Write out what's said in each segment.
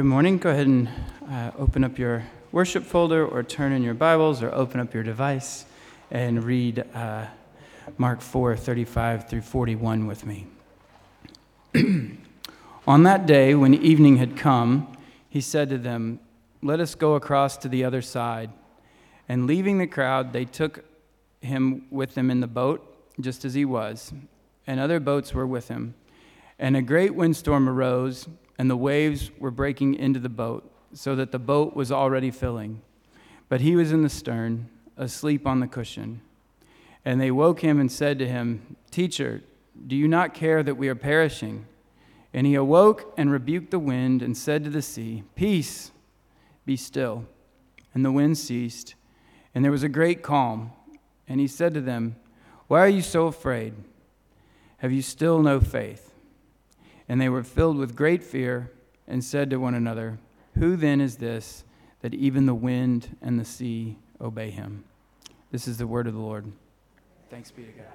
Good morning. Go ahead and uh, open up your worship folder or turn in your Bibles or open up your device and read uh, Mark 4 35 through 41 with me. On that day, when evening had come, he said to them, Let us go across to the other side. And leaving the crowd, they took him with them in the boat, just as he was, and other boats were with him. And a great windstorm arose and the waves were breaking into the boat, so that the boat was already filling. But he was in the stern, asleep on the cushion. And they woke him and said to him, Teacher, do you not care that we are perishing? And he awoke and rebuked the wind and said to the sea, Peace, be still. And the wind ceased, and there was a great calm. And he said to them, Why are you so afraid? Have you still no faith? And they were filled with great fear and said to one another, Who then is this that even the wind and the sea obey him? This is the word of the Lord. Thanks be to God.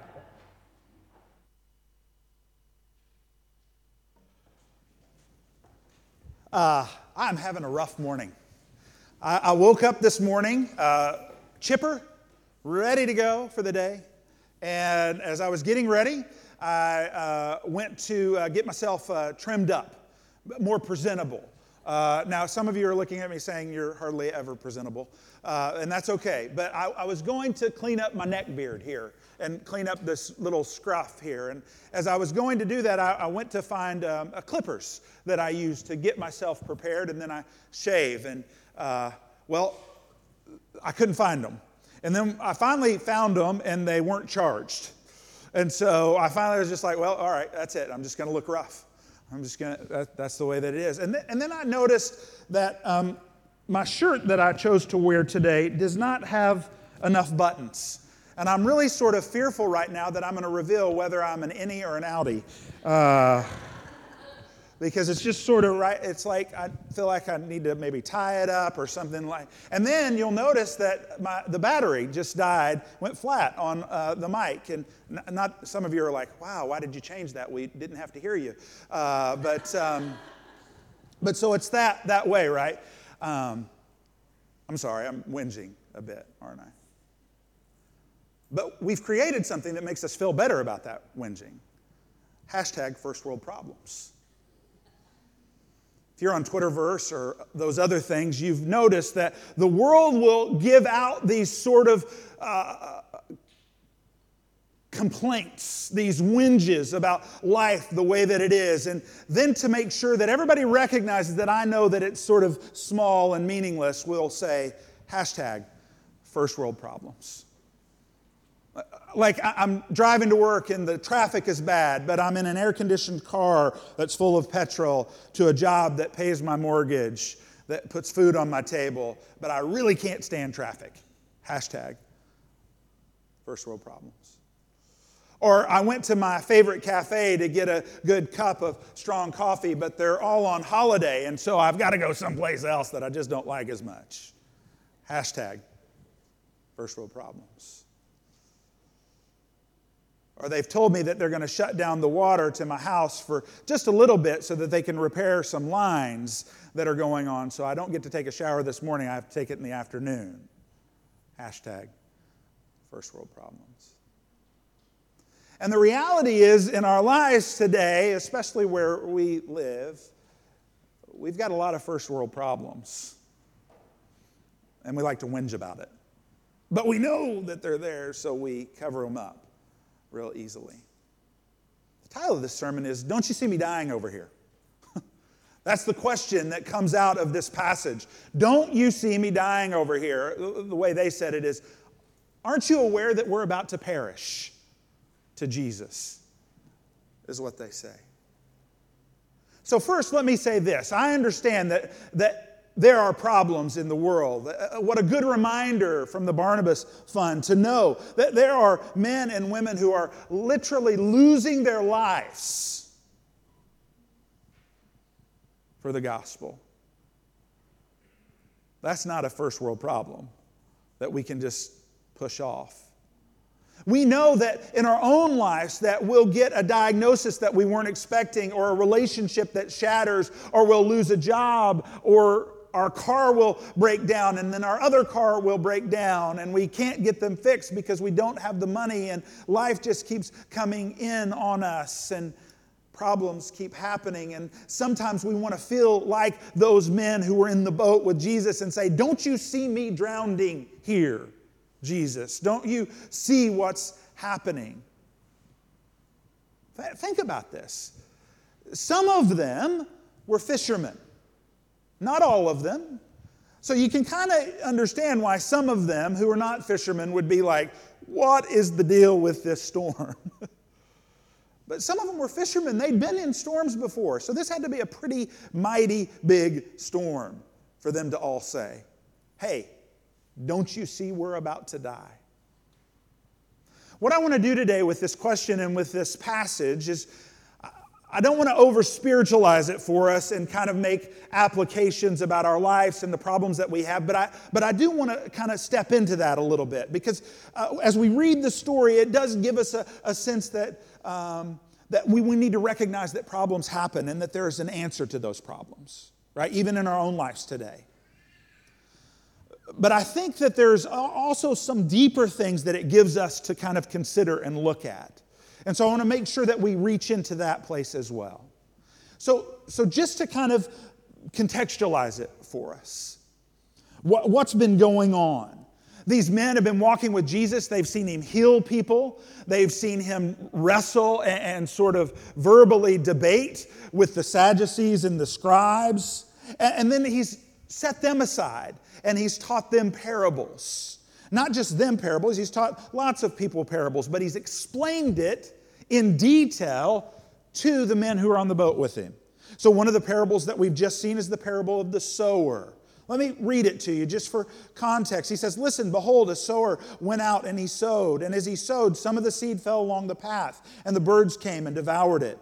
Uh, I'm having a rough morning. I, I woke up this morning uh, chipper, ready to go for the day. And as I was getting ready, I uh, went to uh, get myself uh, trimmed up, more presentable. Uh, now, some of you are looking at me saying you're hardly ever presentable, uh, and that's okay. But I, I, was going to clean up my neck beard here and clean up this little scruff here. And as I was going to do that, I, I went to find um, clippers that I use to get myself prepared, and then I shave. And uh, well, I couldn't find them. And then I finally found them, and they weren't charged. And so I finally was just like, well, all right, that's it. I'm just going to look rough. I'm just going to, that, that's the way that it is. And, th- and then I noticed that um, my shirt that I chose to wear today does not have enough buttons. And I'm really sort of fearful right now that I'm going to reveal whether I'm an innie or an outie. Uh, because it's just sort of right. It's like I feel like I need to maybe tie it up or something like. And then you'll notice that my, the battery just died, went flat on uh, the mic. And not some of you are like, "Wow, why did you change that? We didn't have to hear you." Uh, but um, but so it's that that way, right? Um, I'm sorry, I'm whinging a bit, aren't I? But we've created something that makes us feel better about that whinging. Hashtag first world problems. If you're on Twitterverse or those other things, you've noticed that the world will give out these sort of uh, complaints, these whinges about life the way that it is. And then to make sure that everybody recognizes that I know that it's sort of small and meaningless, we'll say hashtag first world problems like I'm driving to work and the traffic is bad, but I'm in an air conditioned car that's full of petrol to a job that pays my mortgage, that puts food on my table, but I really can't stand traffic. Hashtag first world problems. Or I went to my favorite cafe to get a good cup of strong coffee, but they're all on holiday, and so I've got to go someplace else that I just don't like as much. Hashtag first world problems. Or they've told me that they're going to shut down the water to my house for just a little bit so that they can repair some lines that are going on. So I don't get to take a shower this morning. I have to take it in the afternoon. Hashtag first world problems. And the reality is, in our lives today, especially where we live, we've got a lot of first world problems. And we like to whinge about it. But we know that they're there, so we cover them up real easily. The title of this sermon is Don't You See Me Dying Over Here? That's the question that comes out of this passage. Don't you see me dying over here? The way they said it is Aren't you aware that we're about to perish to Jesus? Is what they say. So, first, let me say this I understand that, that there are problems in the world. Uh, what a good reminder from the Barnabas Fund to know that there are men and women who are literally losing their lives for the gospel. That's not a first world problem that we can just push off. We know that in our own lives that we'll get a diagnosis that we weren't expecting or a relationship that shatters or we'll lose a job or our car will break down and then our other car will break down and we can't get them fixed because we don't have the money and life just keeps coming in on us and problems keep happening and sometimes we want to feel like those men who were in the boat with Jesus and say don't you see me drowning here Jesus? Don't you see what's happening? Think about this. Some of them were fishermen not all of them. So you can kind of understand why some of them who are not fishermen would be like, What is the deal with this storm? but some of them were fishermen. They'd been in storms before. So this had to be a pretty mighty big storm for them to all say, Hey, don't you see we're about to die? What I want to do today with this question and with this passage is I don't want to over spiritualize it for us and kind of make applications about our lives and the problems that we have, but I, but I do want to kind of step into that a little bit because uh, as we read the story, it does give us a, a sense that, um, that we, we need to recognize that problems happen and that there is an answer to those problems, right? Even in our own lives today. But I think that there's also some deeper things that it gives us to kind of consider and look at. And so I want to make sure that we reach into that place as well. So, so just to kind of contextualize it for us, what, what's been going on? These men have been walking with Jesus. They've seen him heal people. They've seen him wrestle and, and sort of verbally debate with the Sadducees and the scribes. And, and then he's set them aside and he's taught them parables. Not just them parables, he's taught lots of people parables, but he's explained it in detail to the men who are on the boat with him. So, one of the parables that we've just seen is the parable of the sower. Let me read it to you just for context. He says, Listen, behold, a sower went out and he sowed. And as he sowed, some of the seed fell along the path, and the birds came and devoured it.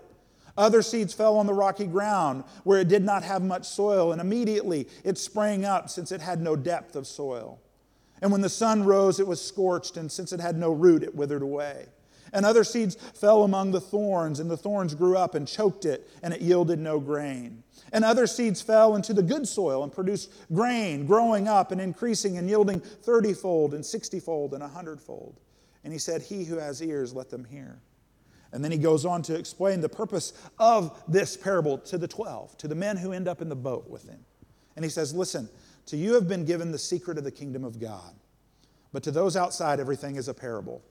Other seeds fell on the rocky ground where it did not have much soil, and immediately it sprang up since it had no depth of soil. And when the sun rose, it was scorched, and since it had no root, it withered away. And other seeds fell among the thorns, and the thorns grew up and choked it, and it yielded no grain. And other seeds fell into the good soil and produced grain, growing up and increasing and yielding thirtyfold and sixtyfold and a hundredfold. And he said, He who has ears, let them hear. And then he goes on to explain the purpose of this parable to the 12, to the men who end up in the boat with him. And he says, Listen, to you have been given the secret of the kingdom of God, but to those outside, everything is a parable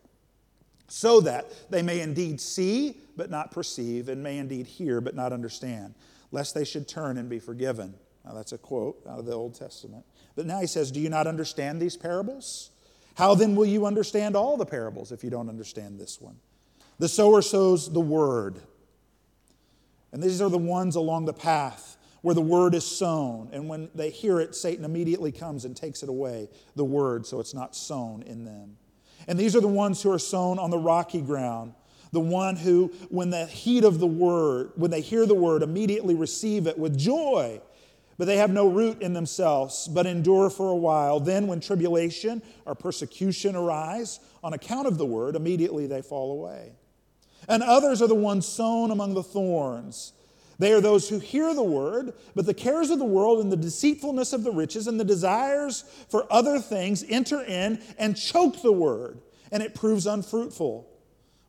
so that they may indeed see but not perceive, and may indeed hear but not understand, lest they should turn and be forgiven. Now, that's a quote out of the Old Testament. But now he says, Do you not understand these parables? How then will you understand all the parables if you don't understand this one? The sower sows the word. And these are the ones along the path where the word is sown. And when they hear it, Satan immediately comes and takes it away, the word, so it's not sown in them. And these are the ones who are sown on the rocky ground. The one who, when the heat of the word, when they hear the word, immediately receive it with joy, but they have no root in themselves, but endure for a while. Then, when tribulation or persecution arise on account of the word, immediately they fall away. And others are the ones sown among the thorns they are those who hear the word, but the cares of the world and the deceitfulness of the riches and the desires for other things enter in and choke the word, and it proves unfruitful.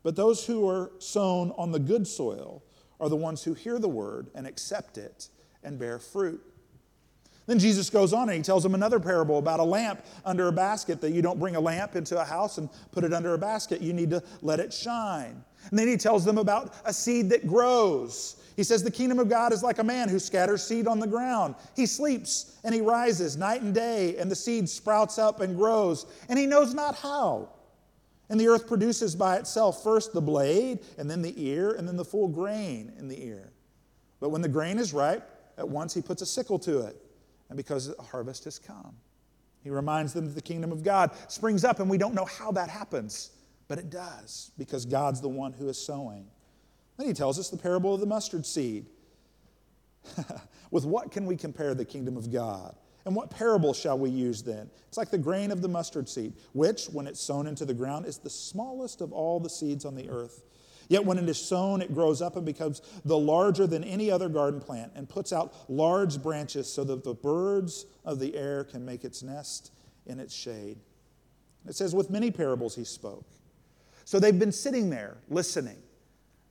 But those who are sown on the good soil are the ones who hear the word and accept it and bear fruit. Then Jesus goes on and he tells them another parable about a lamp under a basket that you don't bring a lamp into a house and put it under a basket. You need to let it shine. And then he tells them about a seed that grows. He says, The kingdom of God is like a man who scatters seed on the ground. He sleeps and he rises night and day, and the seed sprouts up and grows, and he knows not how. And the earth produces by itself first the blade, and then the ear, and then the full grain in the ear. But when the grain is ripe, at once he puts a sickle to it, and because the harvest has come. He reminds them that the kingdom of God springs up, and we don't know how that happens, but it does, because God's the one who is sowing. Then he tells us the parable of the mustard seed. With what can we compare the kingdom of God? And what parable shall we use then? It's like the grain of the mustard seed, which, when it's sown into the ground, is the smallest of all the seeds on the earth. Yet when it is sown, it grows up and becomes the larger than any other garden plant and puts out large branches so that the birds of the air can make its nest in its shade. It says, with many parables he spoke. So they've been sitting there listening,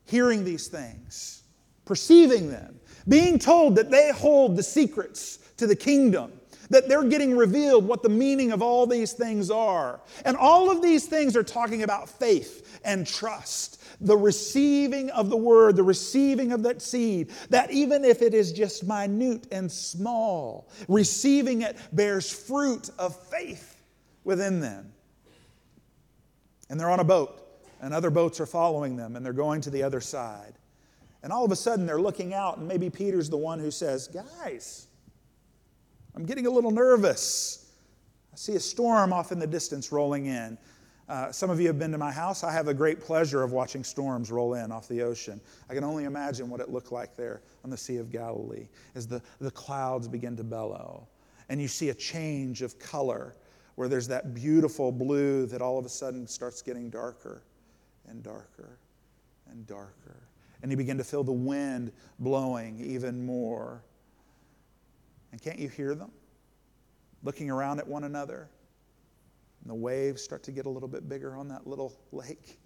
hearing these things, perceiving them, being told that they hold the secrets to the kingdom that they're getting revealed what the meaning of all these things are. And all of these things are talking about faith and trust, the receiving of the word, the receiving of that seed, that even if it is just minute and small, receiving it bears fruit of faith within them. And they're on a boat, and other boats are following them, and they're going to the other side. And all of a sudden, they're looking out, and maybe Peter's the one who says, Guys, I'm getting a little nervous. I see a storm off in the distance rolling in. Uh, some of you have been to my house. I have a great pleasure of watching storms roll in off the ocean. I can only imagine what it looked like there on the Sea of Galilee as the, the clouds begin to bellow. And you see a change of color where there's that beautiful blue that all of a sudden starts getting darker and darker and darker. And you begin to feel the wind blowing even more and can't you hear them looking around at one another? And the waves start to get a little bit bigger on that little lake.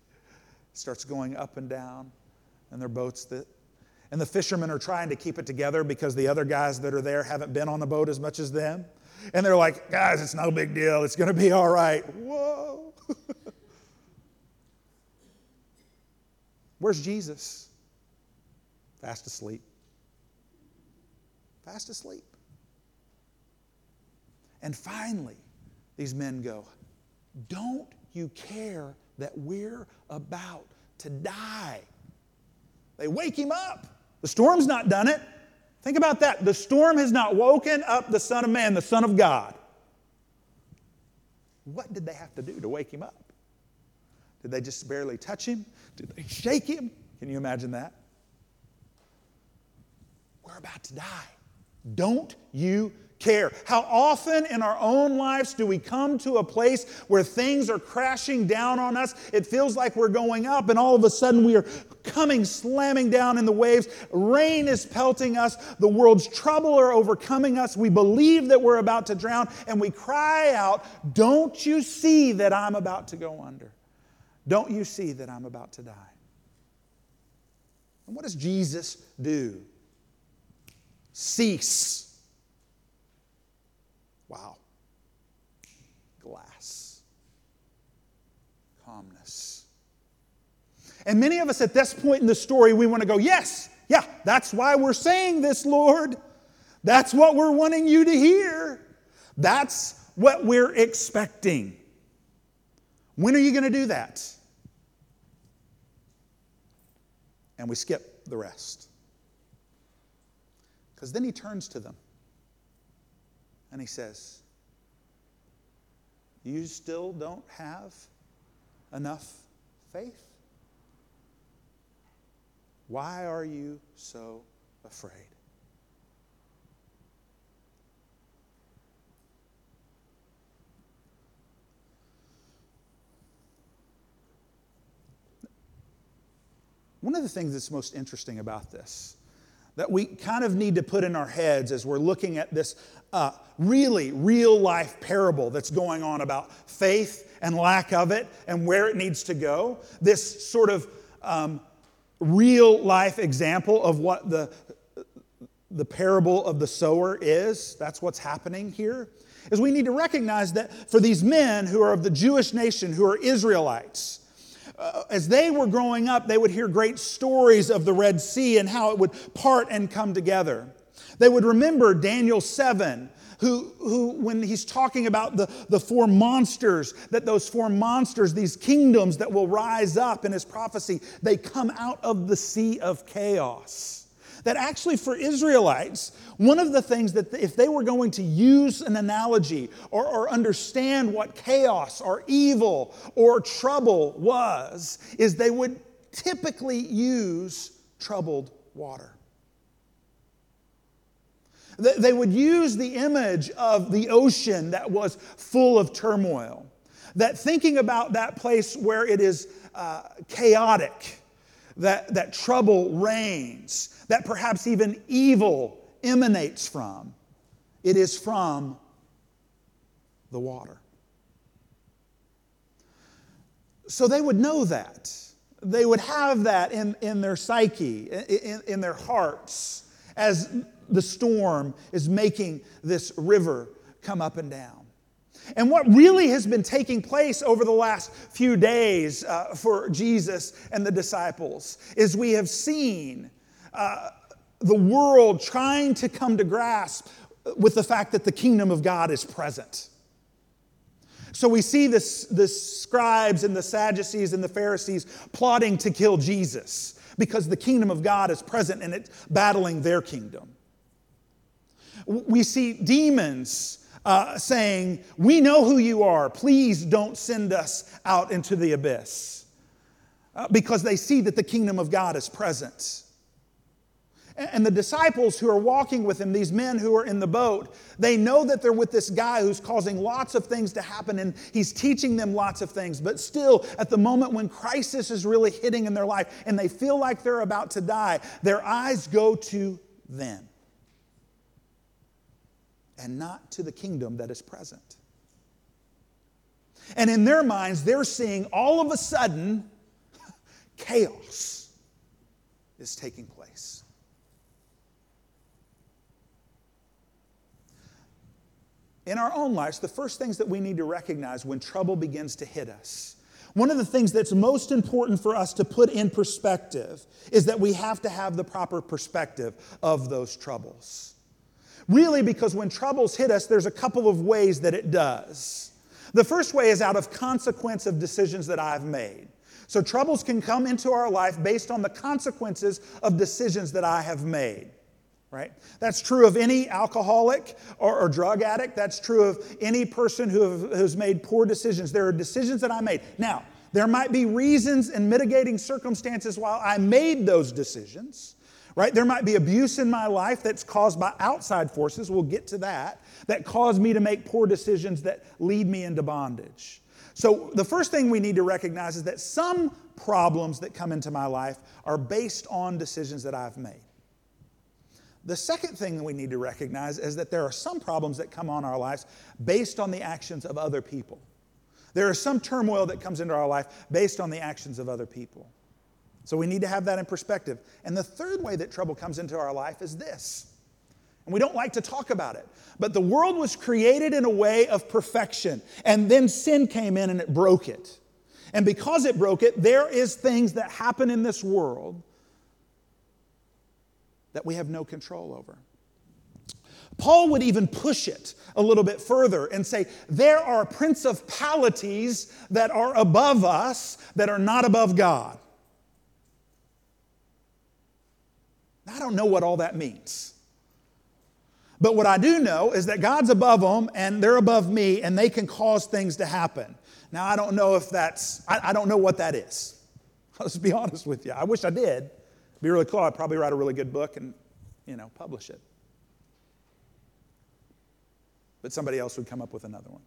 It starts going up and down, and their boats that and the fishermen are trying to keep it together because the other guys that are there haven't been on the boat as much as them. And they're like, guys, it's no big deal. It's going to be all right. Whoa. Where's Jesus? Fast asleep. Fast asleep. And finally, these men go, Don't you care that we're about to die? They wake him up. The storm's not done it. Think about that. The storm has not woken up the Son of Man, the Son of God. What did they have to do to wake him up? Did they just barely touch him? Did they shake him? Can you imagine that? We're about to die. Don't you care. How often in our own lives do we come to a place where things are crashing down on us? It feels like we're going up, and all of a sudden we are coming slamming down in the waves. Rain is pelting us. The world's trouble are overcoming us. We believe that we're about to drown, and we cry out, Don't you see that I'm about to go under? Don't you see that I'm about to die? And what does Jesus do? Cease Wow. Glass. Calmness. And many of us at this point in the story, we want to go, yes, yeah, that's why we're saying this, Lord. That's what we're wanting you to hear. That's what we're expecting. When are you going to do that? And we skip the rest. Because then he turns to them and he says, You still don't have enough faith? Why are you so afraid? One of the things that's most interesting about this that we kind of need to put in our heads as we're looking at this uh, really real life parable that's going on about faith and lack of it and where it needs to go. This sort of um, real life example of what the, the parable of the sower is. That's what's happening here. Is we need to recognize that for these men who are of the Jewish nation, who are Israelites, uh, as they were growing up, they would hear great stories of the Red Sea and how it would part and come together. They would remember Daniel 7, who, who when he's talking about the, the four monsters, that those four monsters, these kingdoms that will rise up in his prophecy, they come out of the sea of chaos that actually for Israelites, one of the things that if they were going to use an analogy or, or understand what chaos or evil or trouble was, is they would typically use troubled water. They would use the image of the ocean that was full of turmoil. That thinking about that place where it is uh, chaotic, that, that trouble reigns, that perhaps even evil emanates from, it is from the water. So they would know that. They would have that in, in their psyche, in, in their hearts, as the storm is making this river come up and down. And what really has been taking place over the last few days uh, for Jesus and the disciples is we have seen the world trying to come to grasp with the fact that the kingdom of God is present. So we see this, the scribes and the Sadducees and the Pharisees plotting to kill Jesus because the kingdom of God is present and it's battling their kingdom. We see demons uh, saying, We know who you are. Please don't send us out into the abyss. Uh, because they see that the kingdom of God is present. And the disciples who are walking with him, these men who are in the boat, they know that they're with this guy who's causing lots of things to happen and he's teaching them lots of things. But still, at the moment when crisis is really hitting in their life and they feel like they're about to die, their eyes go to them and not to the kingdom that is present. And in their minds, they're seeing all of a sudden chaos is taking place. In our own lives, the first things that we need to recognize when trouble begins to hit us, one of the things that's most important for us to put in perspective is that we have to have the proper perspective of those troubles. Really, because when troubles hit us, there's a couple of ways that it does. The first way is out of consequence of decisions that I've made. So, troubles can come into our life based on the consequences of decisions that I have made. Right? That's true of any alcoholic or, or drug addict. That's true of any person who have, has made poor decisions. There are decisions that I made. Now, there might be reasons and mitigating circumstances while I made those decisions right? There might be abuse in my life that's caused by outside forces, we'll get to that, that caused me to make poor decisions that lead me into bondage. So, the first thing we need to recognize is that some problems that come into my life are based on decisions that I've made. The second thing that we need to recognize is that there are some problems that come on our lives based on the actions of other people. There is some turmoil that comes into our life based on the actions of other people. So we need to have that in perspective. And the third way that trouble comes into our life is this. And we don't like to talk about it. But the world was created in a way of perfection. And then sin came in and it broke it. And because it broke it, there is things that happen in this world that we have no control over. Paul would even push it a little bit further and say, There are principalities that are above us that are not above God. I don't know what all that means. But what I do know is that God's above them and they're above me and they can cause things to happen. Now, I don't know if that's, I, I don't know what that is. Let's be honest with you. I wish I did. It'd be really cool. I'd probably write a really good book and, you know, publish it. But somebody else would come up with another one.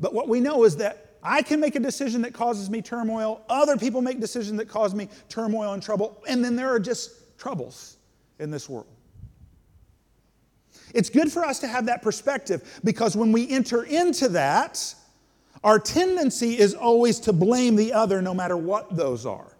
But what we know is that I can make a decision that causes me turmoil, other people make decisions that cause me turmoil and trouble, and then there are just troubles in this world. It's good for us to have that perspective because when we enter into that, our tendency is always to blame the other no matter what those are.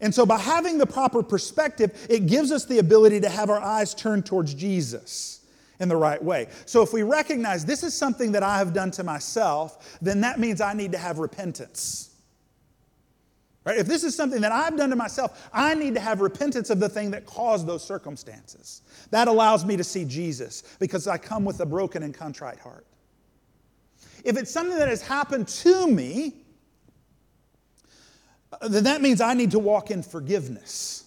And so, by having the proper perspective, it gives us the ability to have our eyes turned towards Jesus in the right way. So, if we recognize this is something that I have done to myself, then that means I need to have repentance. Right? If this is something that I've done to myself, I need to have repentance of the thing that caused those circumstances. That allows me to see Jesus because I come with a broken and contrite heart. If it's something that has happened to me, then that means I need to walk in forgiveness.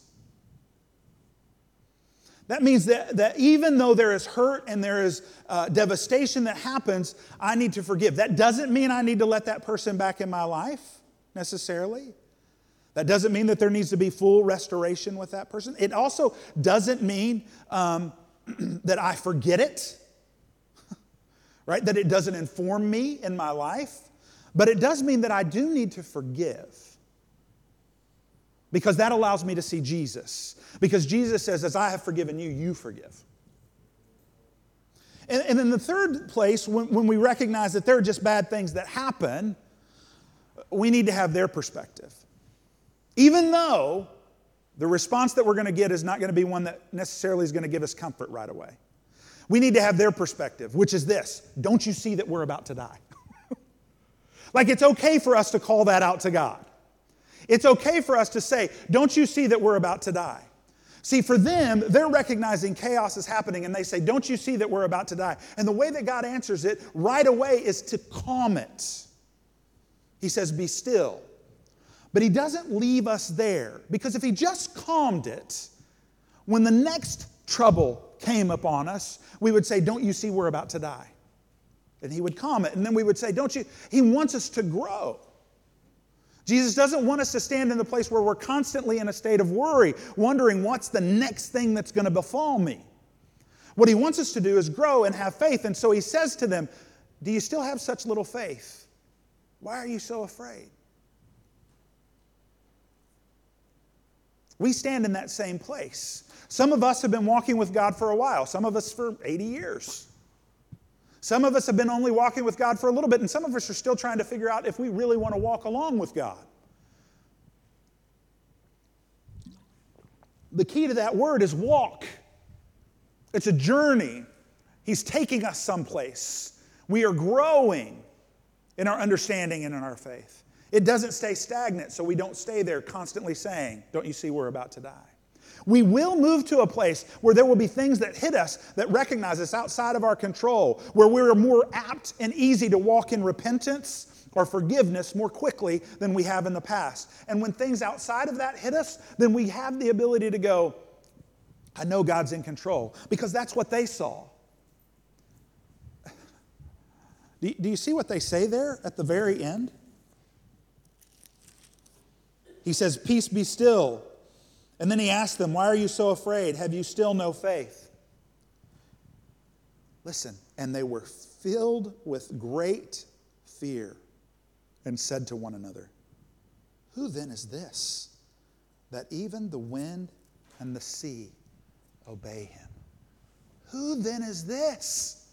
That means that, that even though there is hurt and there is uh, devastation that happens, I need to forgive. That doesn't mean I need to let that person back in my life necessarily. That doesn't mean that there needs to be full restoration with that person. It also doesn't mean um, that I forget it, right? That it doesn't inform me in my life. But it does mean that I do need to forgive because that allows me to see Jesus. Because Jesus says, As I have forgiven you, you forgive. And, and in the third place, when, when we recognize that there are just bad things that happen, we need to have their perspective. Even though the response that we're going to get is not going to be one that necessarily is going to give us comfort right away. We need to have their perspective, which is this Don't you see that we're about to die? like it's okay for us to call that out to God. It's okay for us to say, Don't you see that we're about to die? See, for them, they're recognizing chaos is happening and they say, Don't you see that we're about to die? And the way that God answers it right away is to calm it. He says, Be still. But He doesn't leave us there because if He just calmed it, when the next trouble came upon us, we would say, Don't you see we're about to die? And He would calm it. And then we would say, Don't you? He wants us to grow. Jesus doesn't want us to stand in the place where we're constantly in a state of worry, wondering what's the next thing that's going to befall me. What he wants us to do is grow and have faith. And so he says to them, Do you still have such little faith? Why are you so afraid? We stand in that same place. Some of us have been walking with God for a while, some of us for 80 years. Some of us have been only walking with God for a little bit, and some of us are still trying to figure out if we really want to walk along with God. The key to that word is walk. It's a journey. He's taking us someplace. We are growing in our understanding and in our faith. It doesn't stay stagnant, so we don't stay there constantly saying, Don't you see we're about to die? We will move to a place where there will be things that hit us that recognize us outside of our control, where we're more apt and easy to walk in repentance or forgiveness more quickly than we have in the past. And when things outside of that hit us, then we have the ability to go, I know God's in control, because that's what they saw. Do you see what they say there at the very end? He says, Peace be still. And then he asked them, Why are you so afraid? Have you still no faith? Listen, and they were filled with great fear and said to one another, Who then is this that even the wind and the sea obey him? Who then is this?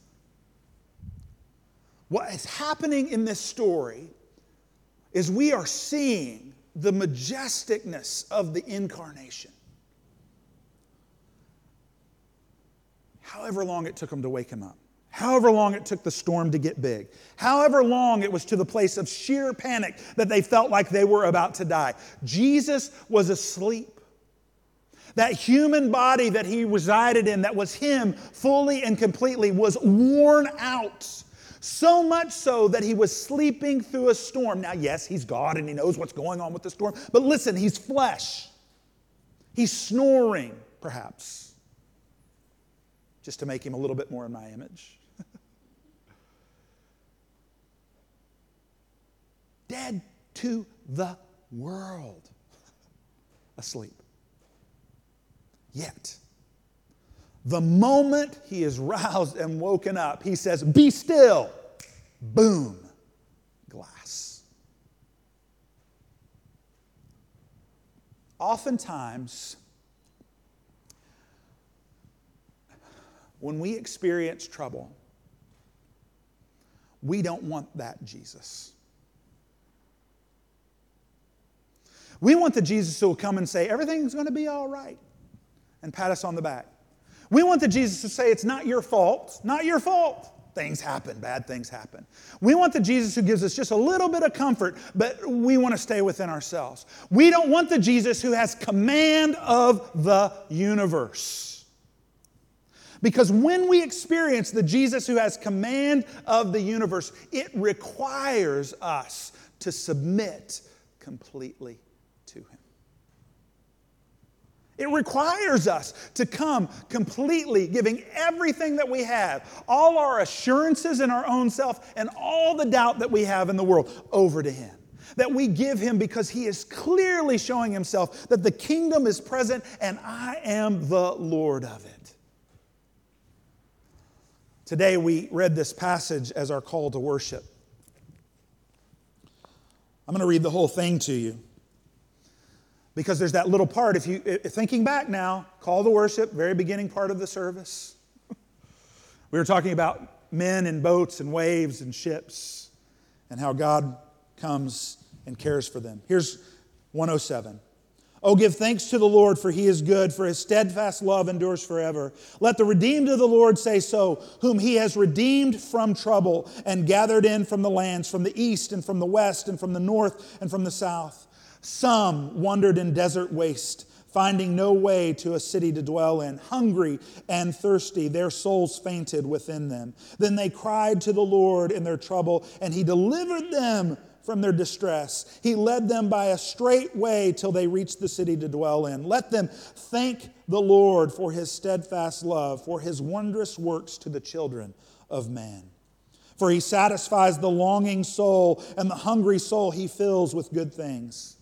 What is happening in this story is we are seeing the majesticness of the incarnation. However long it took them to wake him up, however long it took the storm to get big, however long it was to the place of sheer panic that they felt like they were about to die, Jesus was asleep. That human body that he resided in, that was him fully and completely, was worn out so much so that he was sleeping through a storm. Now, yes, he's God and he knows what's going on with the storm, but listen, he's flesh. He's snoring, perhaps, just to make him a little bit more in my image. Dead to the world, asleep. Yet, the moment he is roused and woken up, he says, Be still. Boom, glass. Oftentimes, when we experience trouble, we don't want that Jesus. We want the Jesus who will come and say, Everything's going to be all right, and pat us on the back. We want the Jesus to say, It's not your fault, not your fault. Things happen, bad things happen. We want the Jesus who gives us just a little bit of comfort, but we want to stay within ourselves. We don't want the Jesus who has command of the universe. Because when we experience the Jesus who has command of the universe, it requires us to submit completely it requires us to come completely giving everything that we have, all our assurances in our own self, and all the doubt that we have in the world over to Him. That we give Him because He is clearly showing Himself that the kingdom is present and I am the Lord of it. Today we read this passage as our call to worship. I'm going to read the whole thing to you because there's that little part. If you thinking back now, call the worship, very beginning part of the service. we were talking about men and boats and waves and ships and how God comes and cares for them. Here's 107. Oh, give thanks to the Lord, for he is good, for his steadfast love endures forever. Let the redeemed of the Lord say so, whom he has redeemed from trouble and gathered in from the lands, from the east and from the west and from the north and from the south. Some wandered in desert waste, finding no way to a city to dwell in. Hungry and thirsty, their souls fainted within them. Then they cried to the Lord in their trouble, and he delivered them from their distress. He led them by a straight way till they reached the city to dwell in. Let them thank the Lord for his steadfast love, for his wondrous works to the children of man. For he satisfies the longing soul, and the hungry soul he fills with good things.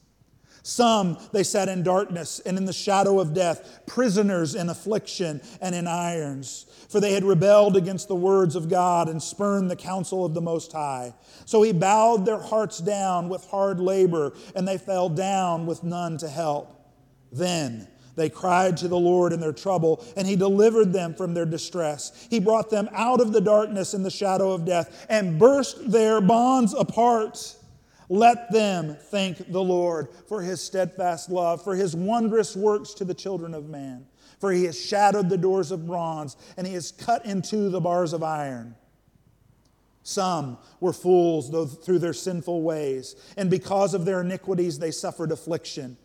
Some they sat in darkness and in the shadow of death, prisoners in affliction and in irons, for they had rebelled against the words of God and spurned the counsel of the Most High. So he bowed their hearts down with hard labor, and they fell down with none to help. Then they cried to the Lord in their trouble, and he delivered them from their distress. He brought them out of the darkness and the shadow of death and burst their bonds apart. Let them thank the Lord for his steadfast love, for his wondrous works to the children of man. For he has shattered the doors of bronze, and he has cut into the bars of iron. Some were fools through their sinful ways, and because of their iniquities they suffered affliction.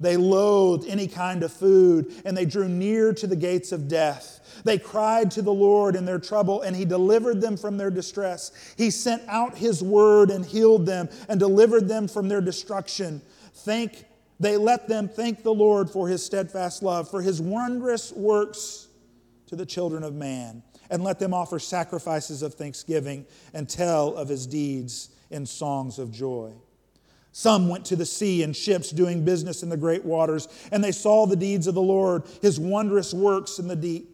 They loathed any kind of food, and they drew near to the gates of death. They cried to the Lord in their trouble, and He delivered them from their distress. He sent out His word and healed them and delivered them from their destruction. Thank, they let them thank the Lord for His steadfast love, for His wondrous works to the children of man, and let them offer sacrifices of thanksgiving and tell of His deeds in songs of joy. Some went to the sea in ships doing business in the great waters, and they saw the deeds of the Lord, his wondrous works in the deep.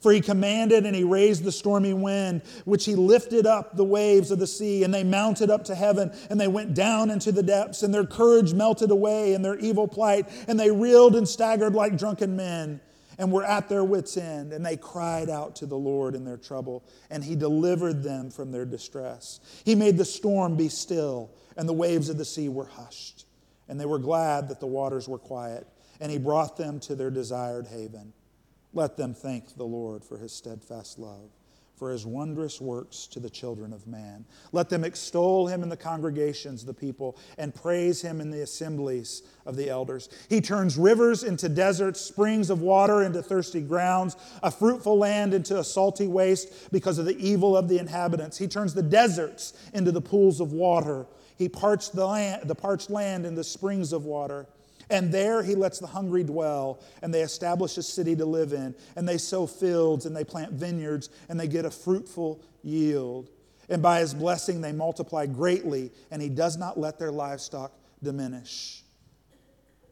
For he commanded and he raised the stormy wind, which he lifted up the waves of the sea, and they mounted up to heaven, and they went down into the depths, and their courage melted away in their evil plight, and they reeled and staggered like drunken men, and were at their wits' end, and they cried out to the Lord in their trouble, and he delivered them from their distress. He made the storm be still and the waves of the sea were hushed. And they were glad that the waters were quiet, and he brought them to their desired haven. Let them thank the Lord for his steadfast love, for his wondrous works to the children of man. Let them extol him in the congregations, the people, and praise him in the assemblies of the elders. He turns rivers into deserts, springs of water into thirsty grounds, a fruitful land into a salty waste because of the evil of the inhabitants. He turns the deserts into the pools of water he parched the, land, the parched land into springs of water. And there he lets the hungry dwell, and they establish a city to live in, and they sow fields, and they plant vineyards, and they get a fruitful yield. And by his blessing, they multiply greatly, and he does not let their livestock diminish.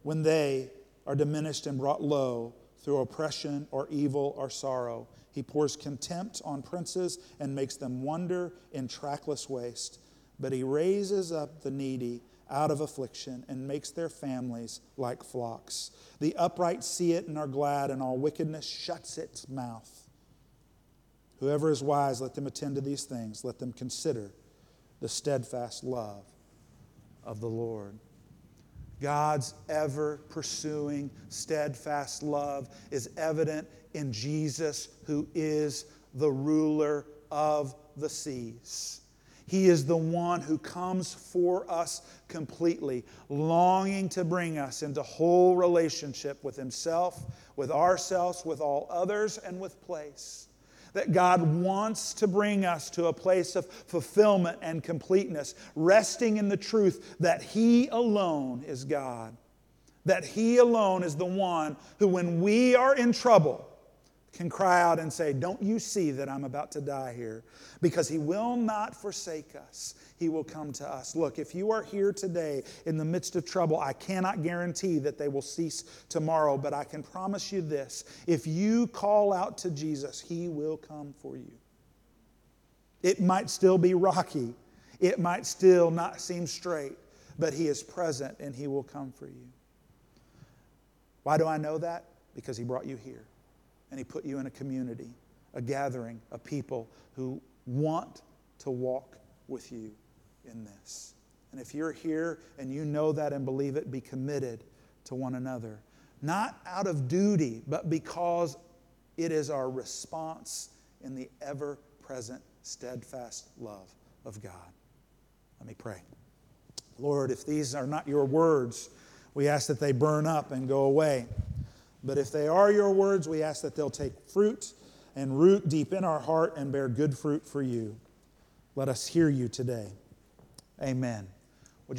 When they are diminished and brought low through oppression or evil or sorrow, he pours contempt on princes and makes them wander in trackless waste but he raises up the needy out of affliction and makes their families like flocks. The upright see it and are glad, and all wickedness shuts its mouth. Whoever is wise, let them attend to these things. Let them consider the steadfast love of the Lord. God's ever pursuing, steadfast love is evident in Jesus, who is the ruler of the seas. He is the one who comes for us completely, longing to bring us into whole relationship with Himself, with ourselves, with all others, and with place. That God wants to bring us to a place of fulfillment and completeness, resting in the truth that He alone is God. That He alone is the one who, when we are in trouble, can cry out and say, Don't you see that I'm about to die here? Because He will not forsake us. He will come to us. Look, if you are here today in the midst of trouble, I cannot guarantee that they will cease tomorrow, but I can promise you this if you call out to Jesus, He will come for you. It might still be rocky, it might still not seem straight, but He is present and He will come for you. Why do I know that? Because He brought you here and He put you in a community, a gathering, a people who want to walk with you in this. And if you're here and you know that and believe it, be committed to one another. Not out of duty, but because it is our response in the ever present, steadfast love of God. Let me pray. Lord, if these are not your words, we ask that they burn up and go away. But if they are your words, we ask that they'll take fruit and root deep in our heart and bear good fruit for you. Let us hear you today. Amen.